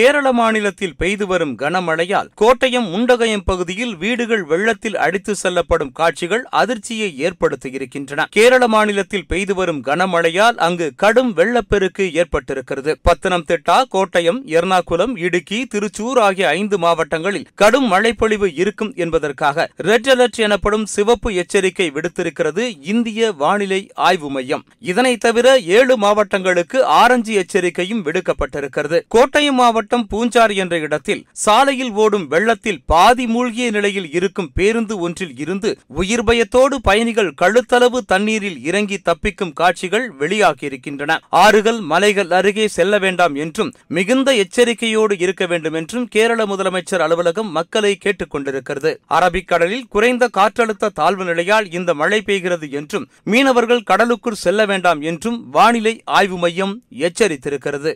கேரள மாநிலத்தில் பெய்து வரும் கனமழையால் கோட்டயம் முண்டகயம் பகுதியில் வீடுகள் வெள்ளத்தில் அடித்து செல்லப்படும் காட்சிகள் அதிர்ச்சியை ஏற்படுத்தியிருக்கின்றன. கேரள மாநிலத்தில் பெய்து வரும் கனமழையால் அங்கு கடும் வெள்ளப்பெருக்கு ஏற்பட்டிருக்கிறது. பத்தனம்திட்டா கோட்டயம் எர்ணாகுளம் இடுக்கி திருச்சூர் ஆகிய ஐந்து மாவட்டங்களில் கடும் மழைப்பொழிவு இருக்கும் என்பதற்காக ரெட் அலர்ட் எனப்படும் சிவப்பு எச்சரிக்கை விடுத்திருக்கிறது இந்திய வானிலை ஆய்வு மையம். இதனைத் தவிர ஏழு மாவட்டங்களுக்கு ஆரஞ்சு எச்சரிக்கையும் விடுக்கப்பட்டிருக்கிறது. கோட்டயம் மாவட்டம் பூஞ்சார் என்ற இடத்தில் சாலையில் ஓடும் வெள்ளத்தில் பாதி மூழ்கிய நிலையில் இருக்கும் பேருந்து ஒன்றில் இருந்து உயிர் பயத்தோடு பயணிகள் கழுத்தளவு தண்ணீரில் இறங்கி தப்பிக்கும் காட்சிகள் வெளியாகியிருக்கின்றன. ஆறுகள் மலைகள் அருகே செல்ல வேண்டாம் என்றும் மிகுந்த எச்சரிக்கையோடு இருக்க வேண்டும் என்றும் கேரள முதலமைச்சர் அலுவலகம் மக்களை கேட்டுக் கொண்டிருக்கிறது. அரபிக்கடலில் குறைந்த காற்றழுத்த தாழ்வு நிலையால் இந்த மழை பெய்கிறது என்றும் மீனவர்கள் கடலுக்குள் செல்ல வேண்டாம் என்றும் வானிலை ஆய்வு மையம் எச்சரித்திருக்கிறது.